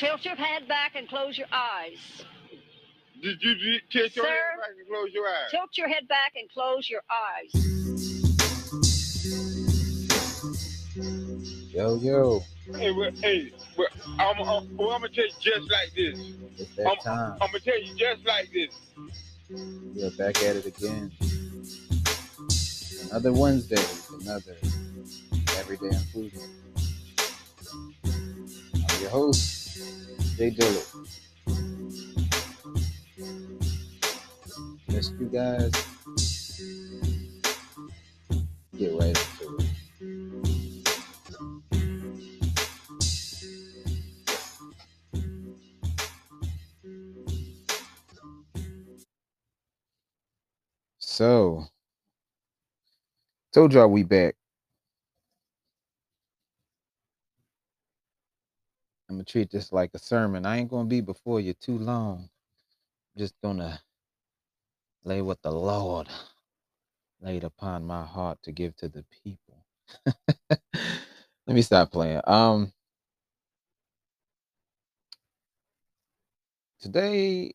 Tilt your head back and close your eyes. Did you d- tilt your Sir? head back and close your eyes? Tilt your head back and close your eyes. Yo, yo, Hey, well, hey, well, I'm, I'm, well, I'm gonna tell you just like this. it's that time. I'm gonna tell you just like this. We're back at it again. Another Wednesday, another everyday improvement. I'm your host, Jay Dillard. Missed you guys. Get right into it. So, told y'all we back. I'm gonna treat this like a sermon. I ain't gonna be before you too long. I'm just gonna lay what the Lord laid upon my heart to give to the people. Let me stop playing. Um, today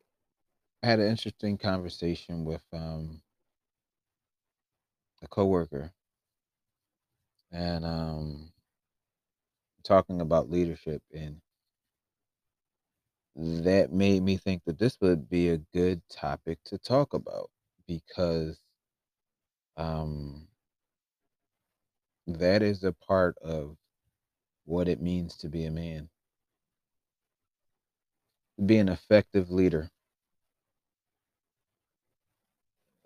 I had an interesting conversation with um a coworker, and um, talking about leadership, and that made me think that this would be a good topic to talk about because um, that is a part of what it means to be a man, be an effective leader,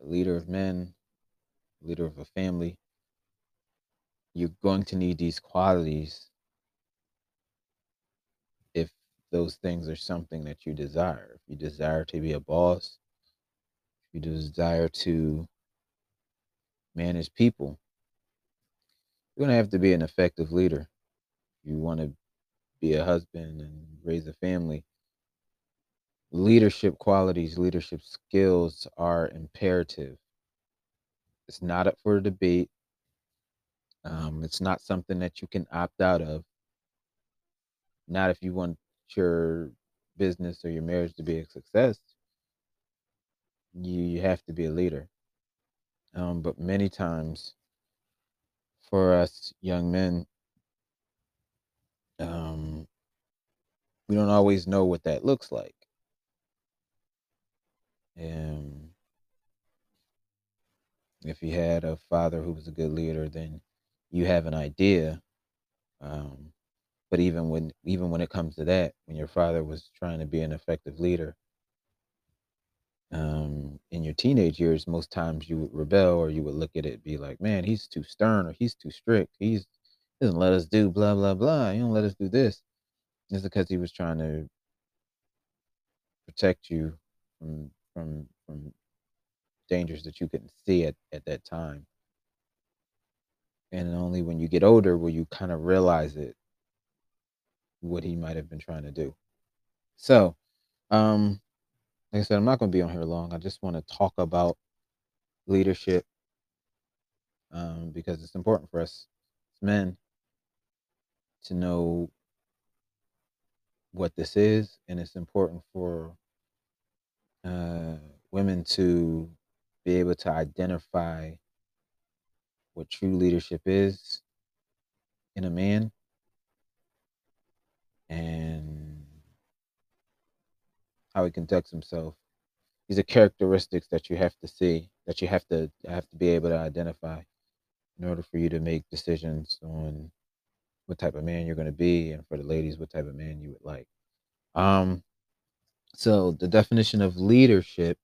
a leader of men, leader of a family. You're going to need these qualities those things are something that you desire. If you desire to be a boss, if you desire to manage people, you're going to have to be an effective leader. If you want to be a husband and raise a family, leadership qualities, leadership skills are imperative. It's not up for debate. Um, it's not something that you can opt out of. Not if you want your business or your marriage to be a success. You, you have to be a leader. Um, but many times, for us young men, um, we don't always know what that looks like. And if you had a father who was a good leader, then you have an idea. Um, but even when even when it comes to that, when your father was trying to be an effective leader, um, in your teenage years, most times you would rebel or you would look at it, be like, man, he's too stern or he's too strict. He's he doesn't let us do blah blah blah. He don't let us do this. It's because he was trying to protect you from from from dangers that you couldn't see at, at that time. And only when you get older will you kind of realize it what he might have been trying to do. So, um, like I said, I'm not going to be on here long. I just want to talk about leadership um, because it's important for us men to know what this is, and it's important for uh, women to be able to identify what true leadership is in a man and how he conducts himself. These are characteristics that you have to see, that you have to have to be able to identify in order for you to make decisions on what type of man you're going to be, and for the ladies, what type of man you would like. Um, so the definition of leadership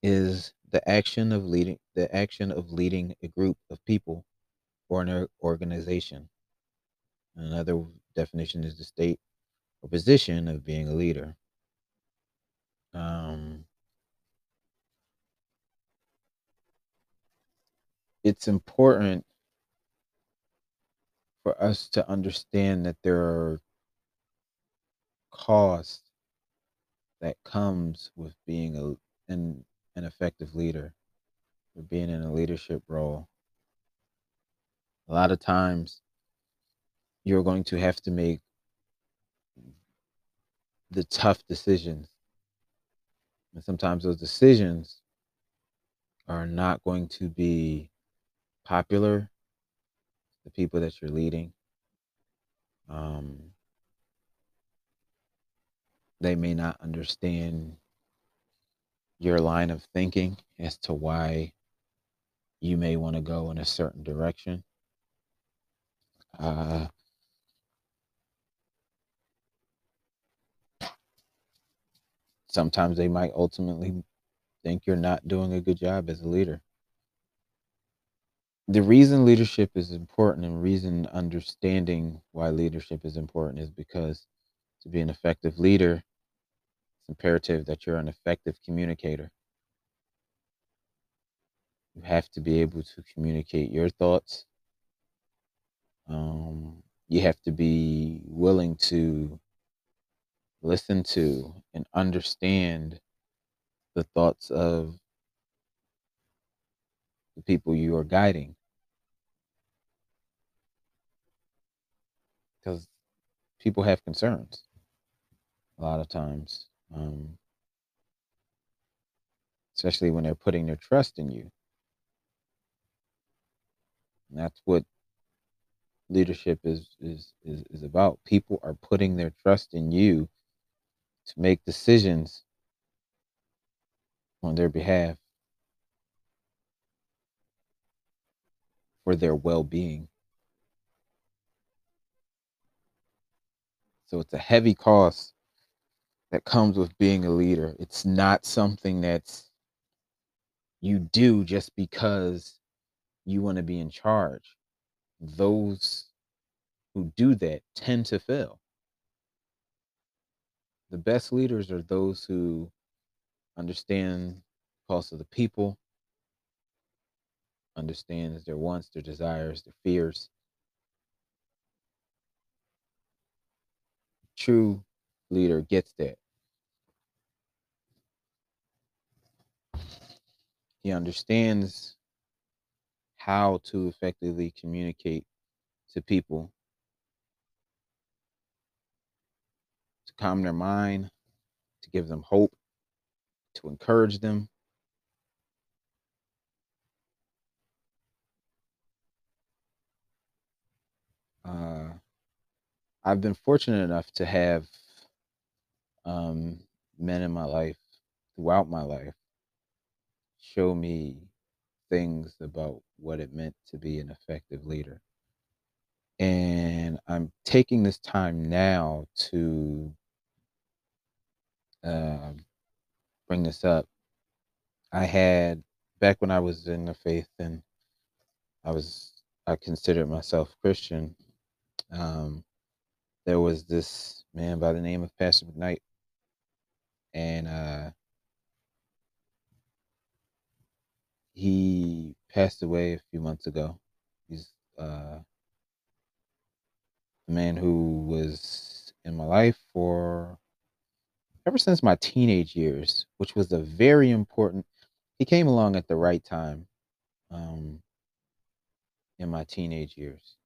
is the action of leading the action of leading a group of people or an organization. Another definition is the state or position of being a leader. Um, it's important for us to understand that there are costs that comes with being a an, an effective leader or being in a leadership role. A lot of times you're going to have to make the tough decisions. And sometimes those decisions are not going to be popular, the people that you're leading. Um, they may not understand your line of thinking as to why you may want to go in a certain direction. Uh, sometimes they might ultimately think you're not doing a good job as a leader. The reason leadership is important and reason understanding why leadership is important is because to be an effective leader, it's imperative that you're an effective communicator. You have to be able to communicate your thoughts. Um, you have to be willing to listen to and understand the thoughts of the people you are guiding. Because people have concerns a lot of times, um, especially when they're putting their trust in you. And that's what leadership is, is is is about. People are putting their trust in you to make decisions on their behalf for their well-being. So it's a heavy cost that comes with being a leader. It's not something that's you do just because you want to be in charge. Those who do that tend to fail. The best leaders are those who understand the cost of the people, understands their wants, their desires, their fears. True leader gets that. He understands how to effectively communicate to people calm their mind, to give them hope, to encourage them. Uh, I've been fortunate enough to have um, men in my life throughout my life show me things about what it meant to be an effective leader. And I'm taking this time now to uh, bring this up. I had back when I was in the faith and I was I considered myself Christian. Um, there was this man by the name of Pastor McKnight, and uh, he passed away a few months ago. He's uh, a man who was in my life for ever since my teenage years, which was a very important. He came along at the right time um, in my teenage years.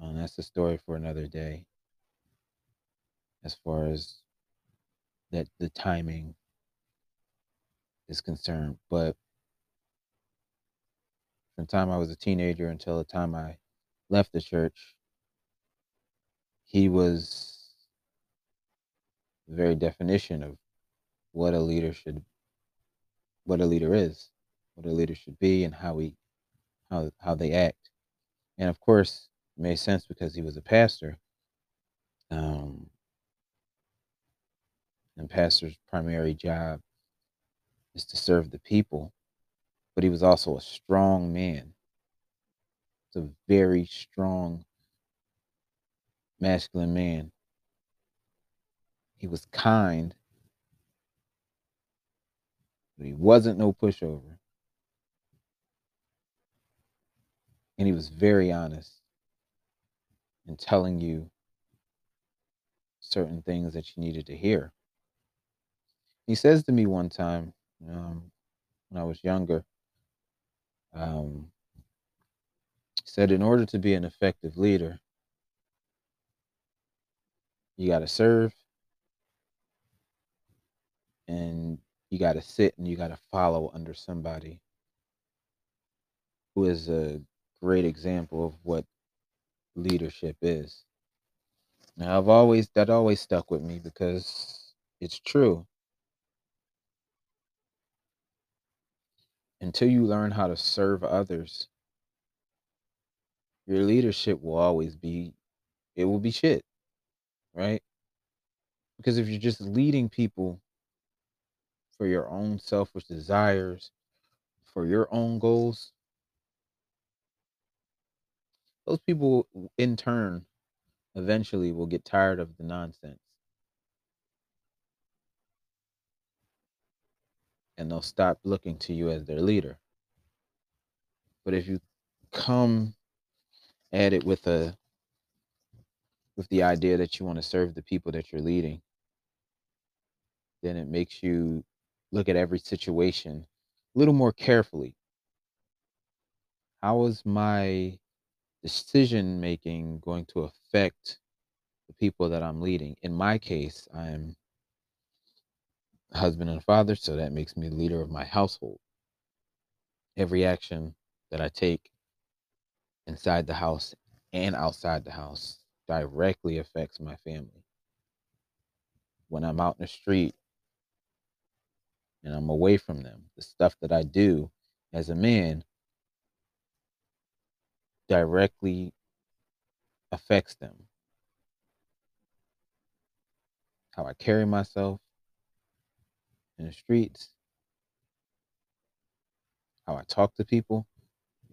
Um, that's a story for another day. As far as that the timing is concerned, but from the time I was a teenager until the time I left the church, he was the very definition of what a leader should what a leader is, what a leader should be and how we how how they act. And of course, it made sense because he was a pastor. Um, and pastor's primary job is to serve the people, but he was also a strong man. It's a very strong masculine man. He was kind, but he wasn't no pushover. And he was very honest in telling you certain things that you needed to hear. He says to me one time, um, when I was younger, um, said, in order to be an effective leader, you got to serve, and you got to sit and you got to follow under somebody who is a great example of what leadership is. Now, I've always that always stuck with me because it's true. Until you learn how to serve others, your leadership will always be it will be shit, right? Because if you're just leading people for your own selfish desires, for your own goals, those people in turn eventually will get tired of the nonsense. And they'll stop looking to you as their leader. But if you come at it with a with the idea that you want to serve the people that you're leading, then it makes you look at every situation a little more carefully. How is my decision making going to affect the people that I'm leading? In my case, I'm a husband and a father, so that makes me the leader of my household. Every action that I take inside the house and outside the house directly affects my family. When I'm out in the street and I'm away from them, the stuff that I do as a man directly affects them. How I carry myself in the streets, how I talk to people,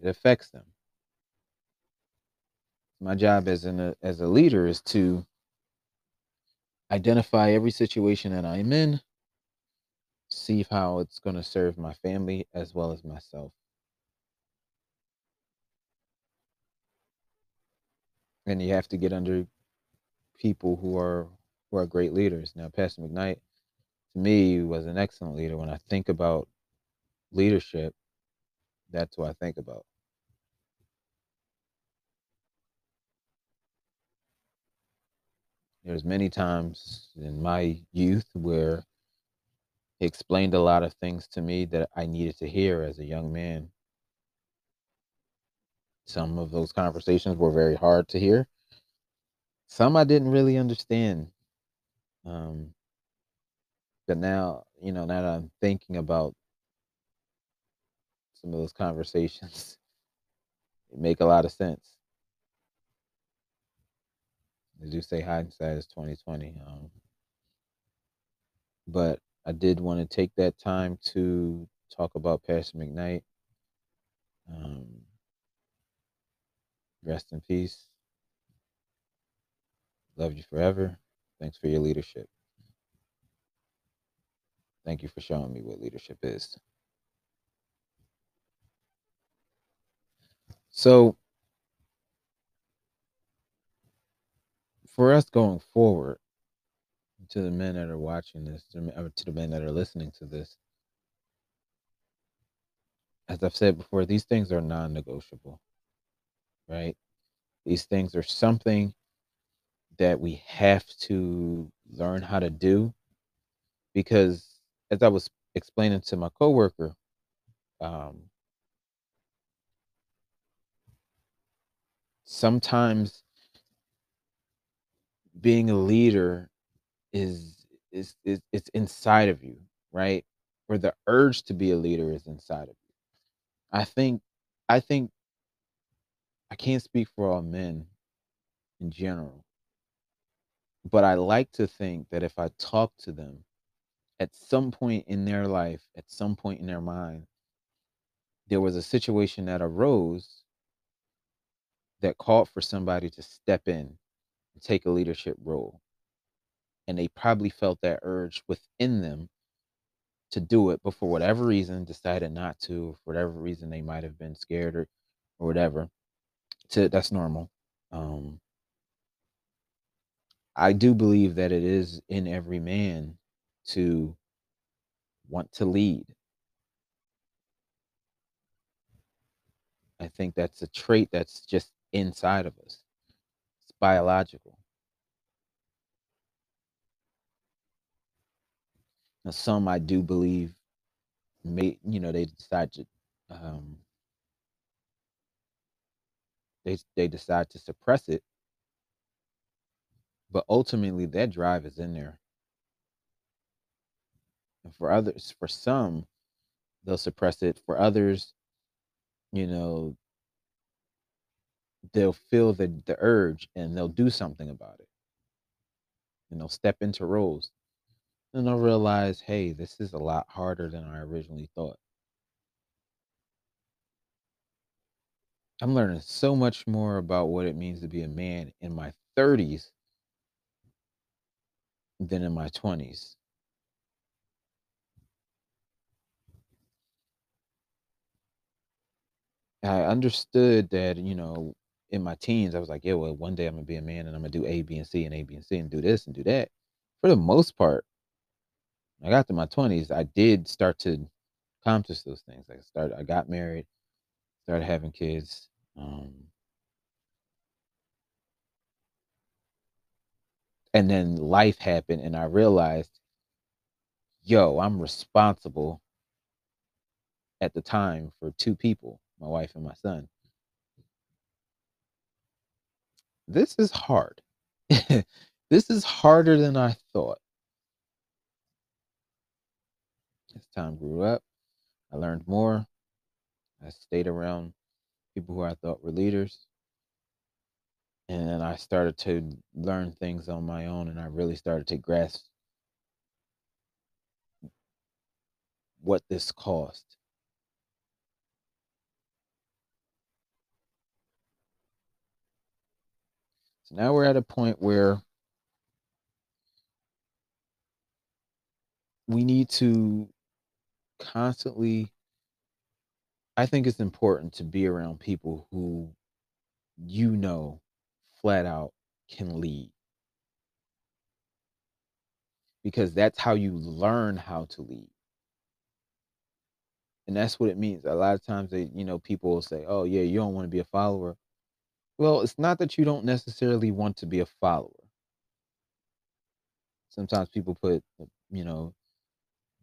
it affects them. My job as an as a leader is to identify every situation that I'm in, see how it's going to serve my family as well as myself. and you have to get under people who are who are great leaders. Now, Pastor McKnight, to me, was an excellent leader. When I think about leadership, that's what I think about. There's many times in my youth where he explained a lot of things to me that I needed to hear as a young man. Some of those conversations were very hard to hear. Some I didn't really understand. Um, but now, you know, now that I'm thinking about some of those conversations, it make a lot of sense. They do say hindsight is twenty twenty. Um, but I did want to take that time to talk about Pastor McKnight. Um, rest in peace. Love you forever. Thanks for your leadership. Thank you for showing me what leadership is. So, for us going forward, to the men that are watching this, to the men that are listening to this, as I've said before, these things are non negotiable, right? These things are something that we have to learn how to do because as I was explaining to my coworker, um, sometimes being a leader is is is it's inside of you, right? Or the urge to be a leader is inside of you. I think I think I can't speak for all men in general, but I like to think that if I talk to them at some point in their life, at some point in their mind, there was a situation that arose that called for somebody to step in and take a leadership role. And they probably felt that urge within them to do it, but for whatever reason decided not to, for whatever reason they might have been scared or or whatever. To that's normal. Um I do believe that it is in every man to want to lead. I think that's a trait that's just inside of us. It's biological. Now, some I do believe may you know they decide to um, they they decide to suppress it, but ultimately that drive is in there. And for others, for some, they'll suppress it. For others, you know, they'll feel the the urge and they'll do something about it. And they'll step into roles. And they'll realize, hey, this is a lot harder than I originally thought. I'm learning so much more about what it means to be a man in my 30s than in my 20s. I understood that, you know, in my teens, I was like, yeah, well, one day I'm gonna be a man and I'm gonna do A, B, and C and A, B, and C and do this and do that. For the most part, I got to my 20s, I did start to accomplish those things. I started, I got married, started having kids. Um, and then life happened, and I realized, yo, I'm responsible at the time for two people, my wife and my son. This is hard. this is harder than I thought. As time grew up, I learned more. I stayed around people who I thought were leaders. And I started to learn things on my own, and I really started to grasp what this cost. So now we're at a point where we need to constantly I think it's important to be around people who you know flat out can lead because that's how you learn how to lead. And that's what it means. A lot of times they, you know, people will say, "Oh, yeah, you don't want to be a follower." Well, it's not that you don't necessarily want to be a follower. Sometimes people put, you know,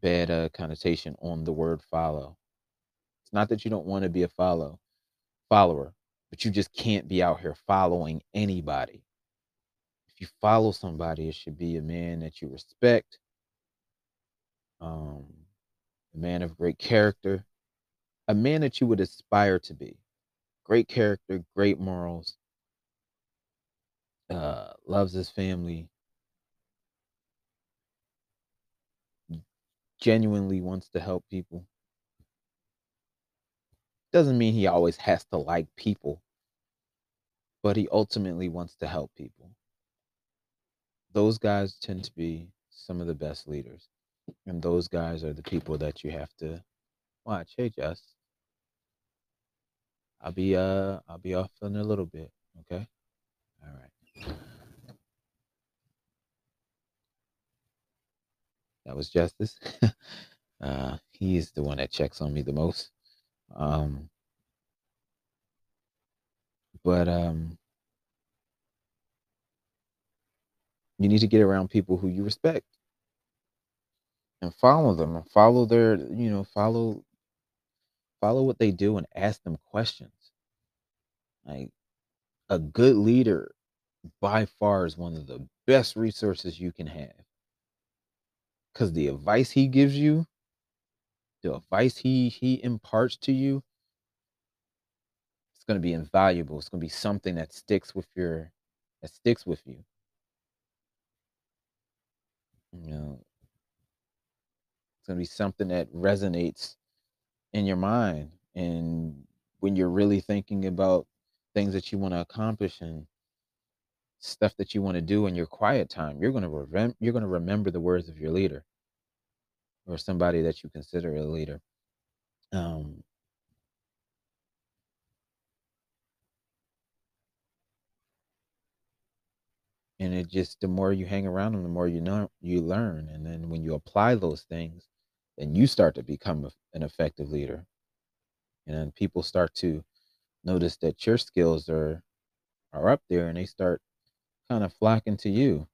bad uh, connotation on the word follow. It's not that you don't want to be a follow follower, but you just can't be out here following anybody. If you follow somebody, it should be a man that you respect, um, a man of great character, a man that you would aspire to be. Great character, great morals, uh, loves his family, genuinely wants to help people. Doesn't mean he always has to like people, but he ultimately wants to help people. Those guys tend to be some of the best leaders. And those guys are the people that you have to watch. Hey, Jess. I'll be uh I'll be off in a little bit. Okay. All right. That was Justice. uh, he is the one that checks on me the most. Um, but um, you need to get around people who you respect and follow them and follow their, you know, follow follow what they do and ask them questions. Like a good leader by far is one of the best resources you can have. Cuz the advice he gives you, the advice he he imparts to you, it's going to be invaluable. It's going to be something that sticks with your that sticks with you. You know, it's going to be something that resonates in your mind and when you're really thinking about things that you want to accomplish and stuff that you want to do in your quiet time, you're going to rem- you're going to remember the words of your leader or somebody that you consider a leader. Um, and it just the more you hang around them, the more you know you learn, and then when you apply those things, then you start to become a, an effective leader, and then people start to notice that your skills are are up there, and they start kind of flocking to you.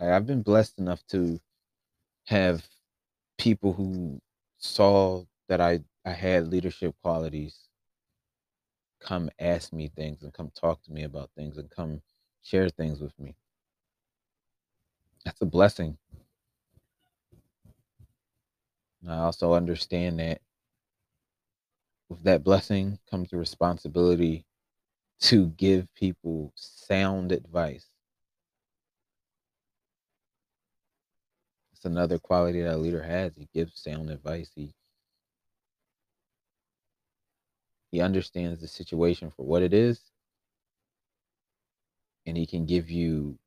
I've been blessed enough to have people who saw that I I had leadership qualities come ask me things and come talk to me about things and come share things with me. That's a blessing. I also understand that with that blessing comes the responsibility to give people sound advice. It's another quality that a leader has. He gives sound advice. He he understands the situation for what it is and he can give you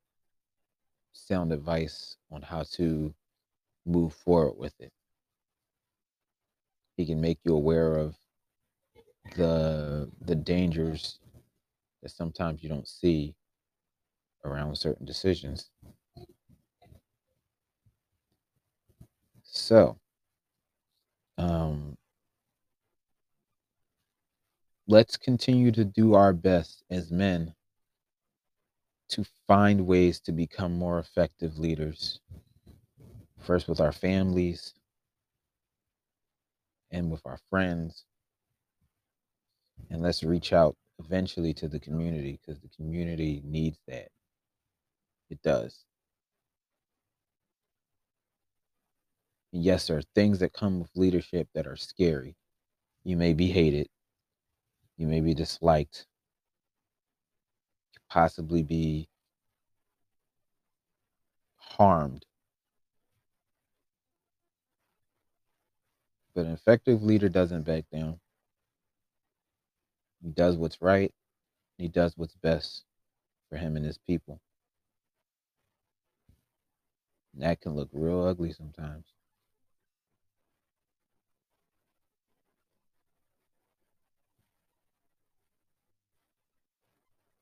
sound advice on how to move forward with it he can make you aware of the the dangers that sometimes you don't see around certain decisions. So um let's continue to do our best as men to find ways to become more effective leaders. First with our families and with our friends. And let's reach out eventually to the community because the community needs that. It does. And yes there are things that come with leadership that are scary. You may be hated. You may be disliked, You possibly be harmed. But an effective leader doesn't back down. He does what's right. He does what's best for him and his people. And that can look real ugly sometimes.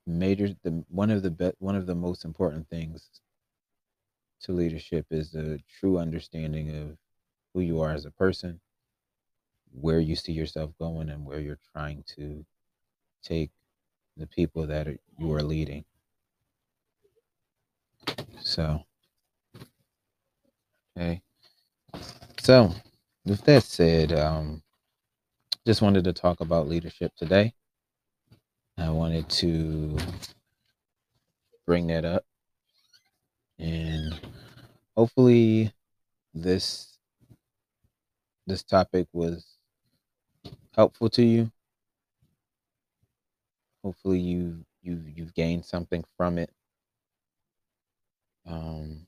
major the one of the be, one of the most important things to leadership is a true understanding of who you are as a person where you see yourself going and where you're trying to take the people that you are leading so okay so with that said um just wanted to talk about leadership today I wanted to bring that up. And hopefully this this topic was helpful to you. Hopefully you you you've gained something from it. Um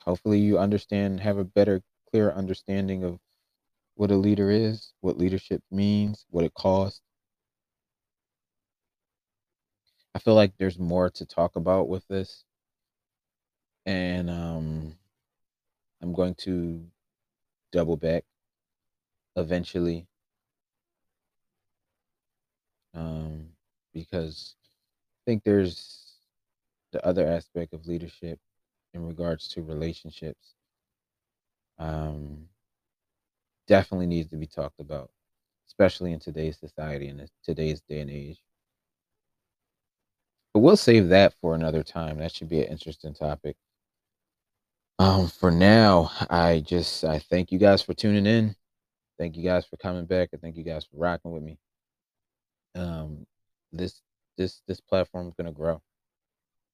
hopefully you understand have a better clear understanding of what a leader is, what leadership means, what it costs. I feel like there's more to talk about with this. And um, I'm going to double back eventually. Um, because I think there's the other aspect of leadership in regards to relationships. Um, definitely needs to be talked about, especially in today's society and today's day and age. But we'll save that for another time. That should be an interesting topic. Um, for now, I just I thank you guys for tuning in. Thank you guys for coming back. I thank you guys for rocking with me. Um, this this this platform is gonna grow.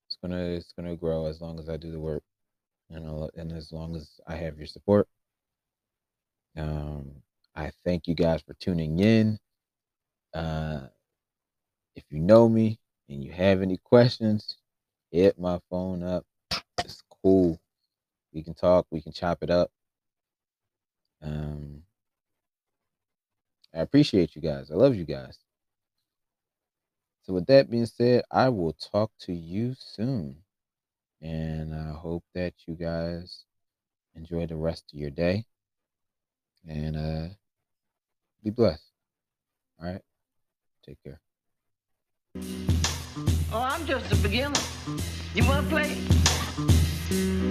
It's gonna it's gonna grow as long as I do the work, and and as long as I have your support. Um, I thank you guys for tuning in. Uh, if you know me and you have any questions, hit my phone up. It's cool. We can talk. We can chop it up. Um, I appreciate you guys. I love you guys. So, with that being said, I will talk to you soon. And I hope that you guys enjoy the rest of your day and uh, be blessed. All right. Take care. Oh, I'm just a beginner. You want to play?